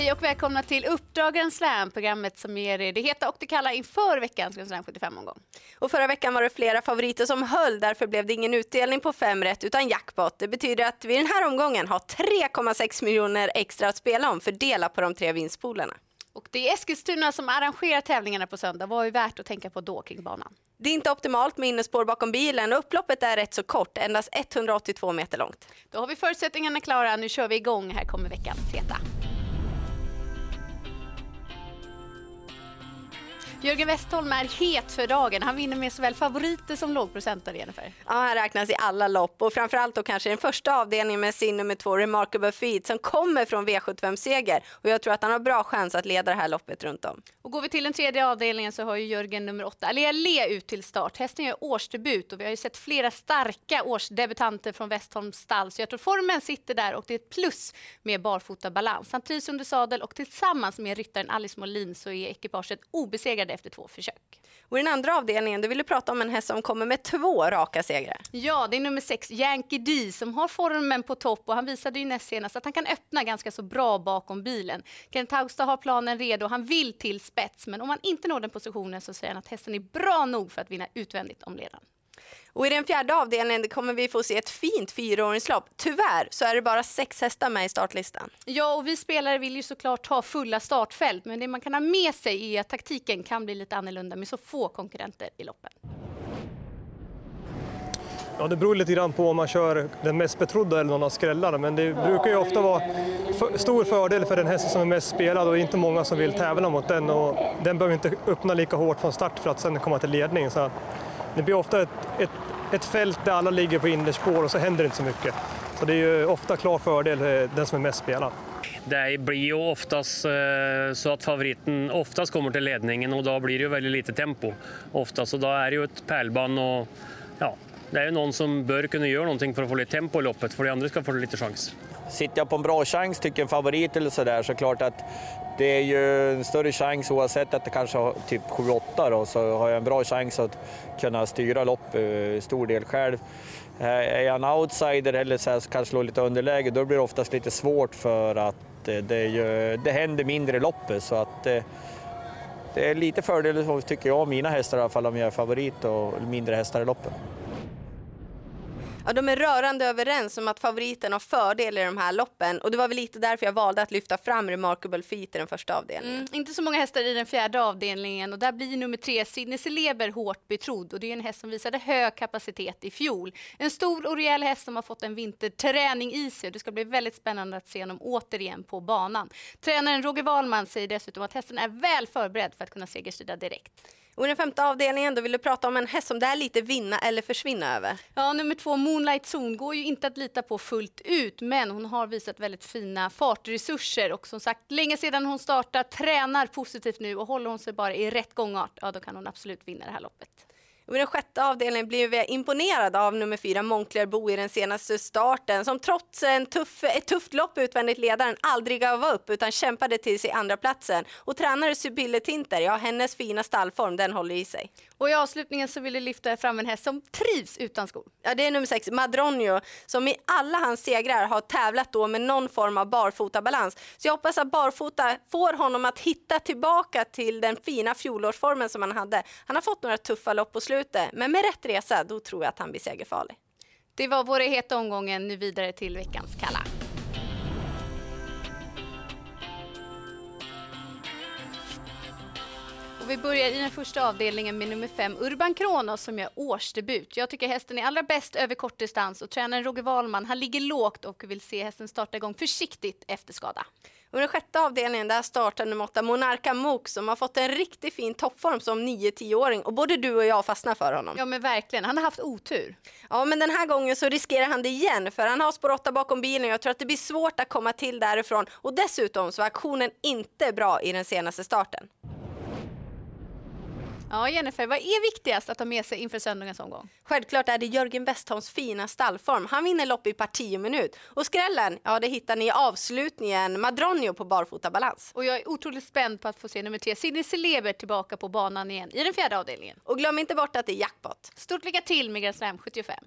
Hej och välkomna till Uppdrag Grand Slam, programmet som ger er det heta och det kalla inför veckans Grand Slam 75-omgång. Och förra veckan var det flera favoriter som höll, därför blev det ingen utdelning på fem rätt utan jackpot. Det betyder att vi den här omgången har 3,6 miljoner extra att spela om, fördela på de tre vinstpoolerna. Och det är Eskilstuna som arrangerar tävlingarna på söndag. Vad är värt att tänka på då kring banan? Det är inte optimalt med innespår bakom bilen och upploppet är rätt så kort, endast 182 meter långt. Då har vi förutsättningarna klara. Nu kör vi igång. Här kommer veckans heta. Jörgen Westholm är het för dagen. Han vinner med såväl favoriter som lågprocentare, Jennifer. Ja, han räknas i alla lopp och framförallt då kanske den första avdelningen med sin nummer två Remarkable Feet som kommer från V75-seger och jag tror att han har bra chans att leda det här loppet runt om. Och går vi till den tredje avdelningen så har ju Jörgen nummer åtta, Alea Le ut till start. Hästen gör årsdebut och vi har ju sett flera starka årsdebutanter från Westholms stall så jag tror formen sitter där och det är ett plus med barfota balans. Han trivs under sadel och tillsammans med ryttaren Alice Molin så är ekipaget obesegrade efter två försök. Och i den andra avdelningen, du prata om en häst som kommer med två raka segrar. Ja, det är nummer sex, Yankee D, som har formen på topp och han visade ju näst senast att han kan öppna ganska så bra bakom bilen. Kent Haugstad har planen redo, han vill till spets, men om han inte når den positionen så säger han att hästen är bra nog för att vinna utvändigt om ledaren. Och i den fjärde avdelningen kommer vi få se ett fint fyraåringslopp. Tyvärr så är det bara sex hästar med i startlistan. Ja, och vi spelare vill ju såklart ha fulla startfält, men det man kan ha med sig är att taktiken kan bli lite annorlunda med så få konkurrenter i loppen. Ja, det beror lite grann på om man kör den mest betrodda eller någon av skrällarna, men det brukar ju ofta vara för, stor fördel för den hästen som är mest spelad och inte många som vill tävla mot den. Och den behöver inte öppna lika hårt från start för att sen komma till ledning. Så det blir ofta ett, ett, ett fält där alla ligger på innerspår och så händer det inte så mycket. Så det är ju ofta klar fördel den som är mest spelad. Det blir ju oftast eh, så att favoriten oftast kommer till ledningen och då blir det ju väldigt lite tempo. Oftast, och då är det ju ett pärlband och ja, det är ju någon som bör kunna göra någonting för att få lite tempo i loppet, för de andra ska få lite chans. Sitter jag på en bra chans, tycker en favorit eller sådär, så klart att det är ju en större chans oavsett att det kanske har typ 7-8 då, så har jag en bra chans att kunna styra lopp uh, stor del själv. Eh, är jag en outsider eller så här, så kanske slår lite underläge, då blir det oftast lite svårt för att uh, det, ju, det händer mindre i loppet. Så att, det är lite fördel tycker jag, mina hästar i alla fall, om jag är favorit och mindre hästar i loppet. Ja, de är rörande överens om att favoriten har fördel i de här loppen och det var väl lite därför jag valde att lyfta fram Remarkable Feet i den första avdelningen. Mm, inte så många hästar i den fjärde avdelningen och där blir nummer tre Sidney Celeber hårt betrodd och det är en häst som visade hög kapacitet i fjol. En stor och rejäl häst som har fått en vinterträning i sig och det ska bli väldigt spännande att se honom återigen på banan. Tränaren Roger Wahlman säger dessutom att hästen är väl förberedd för att kunna segerstrida direkt. Och i den femte avdelningen då vill du prata om en häst som det är lite vinna eller försvinna över. Ja, nummer två Moonlight Zone går ju inte att lita på fullt ut, men hon har visat väldigt fina fartresurser och som sagt länge sedan hon startade, tränar positivt nu och håller hon sig bara i rätt gångart, ja då kan hon absolut vinna det här loppet. Och I den sjätte avdelningen blir vi imponerade av nummer fyra Moncler i den senaste starten som trots en tuff, ett tufft lopp utvändigt ledaren aldrig gav upp utan kämpade till sig andra platsen. Och tränare Sibylle Tinter, ja hennes fina stallform den håller i sig. Och i avslutningen så vill jag lyfta fram en häst som trivs utan skor. Ja det är nummer sex Madronio som i alla hans segrar har tävlat då med någon form av barfotabalans. Så jag hoppas att barfota får honom att hitta tillbaka till den fina fjolårsformen som han hade. Han har fått några tuffa lopp på slutet ute. Men med rätt resa, då tror jag att han blir segerfarlig. Det var våra heta omgången. Nu vidare till veckans kalla. Vi börjar i den första avdelningen med nummer fem, Urban Kronos som gör årsdebut. Jag tycker hästen är allra bäst över kortdistans och tränaren Roger Wahlman, han ligger lågt och vill se hästen starta igång försiktigt efter skada. Den sjätte avdelningen där startar nummer åtta Monarka Mook som har fått en riktigt fin toppform som 9-10-åring och både du och jag fastnar för honom. Ja men verkligen, han har haft otur. Ja men den här gången så riskerar han det igen för han har spår 8 bakom bilen och jag tror att det blir svårt att komma till därifrån och dessutom så var aktionen inte bra i den senaste starten. Ja, Jennifer, vad är viktigast att ha med sig inför söndagens omgång? Självklart är det Jörgen Westholms fina stallform. Han vinner lopp i parti och minut. Och skrällen, ja det hittar ni i avslutningen. Madronio på barfota balans. Och jag är otroligt spänd på att få se nummer tre, Sidney Celeber tillbaka på banan igen i den fjärde avdelningen. Och glöm inte bort att det är jackpot. Stort lycka till med Grand Slam 75.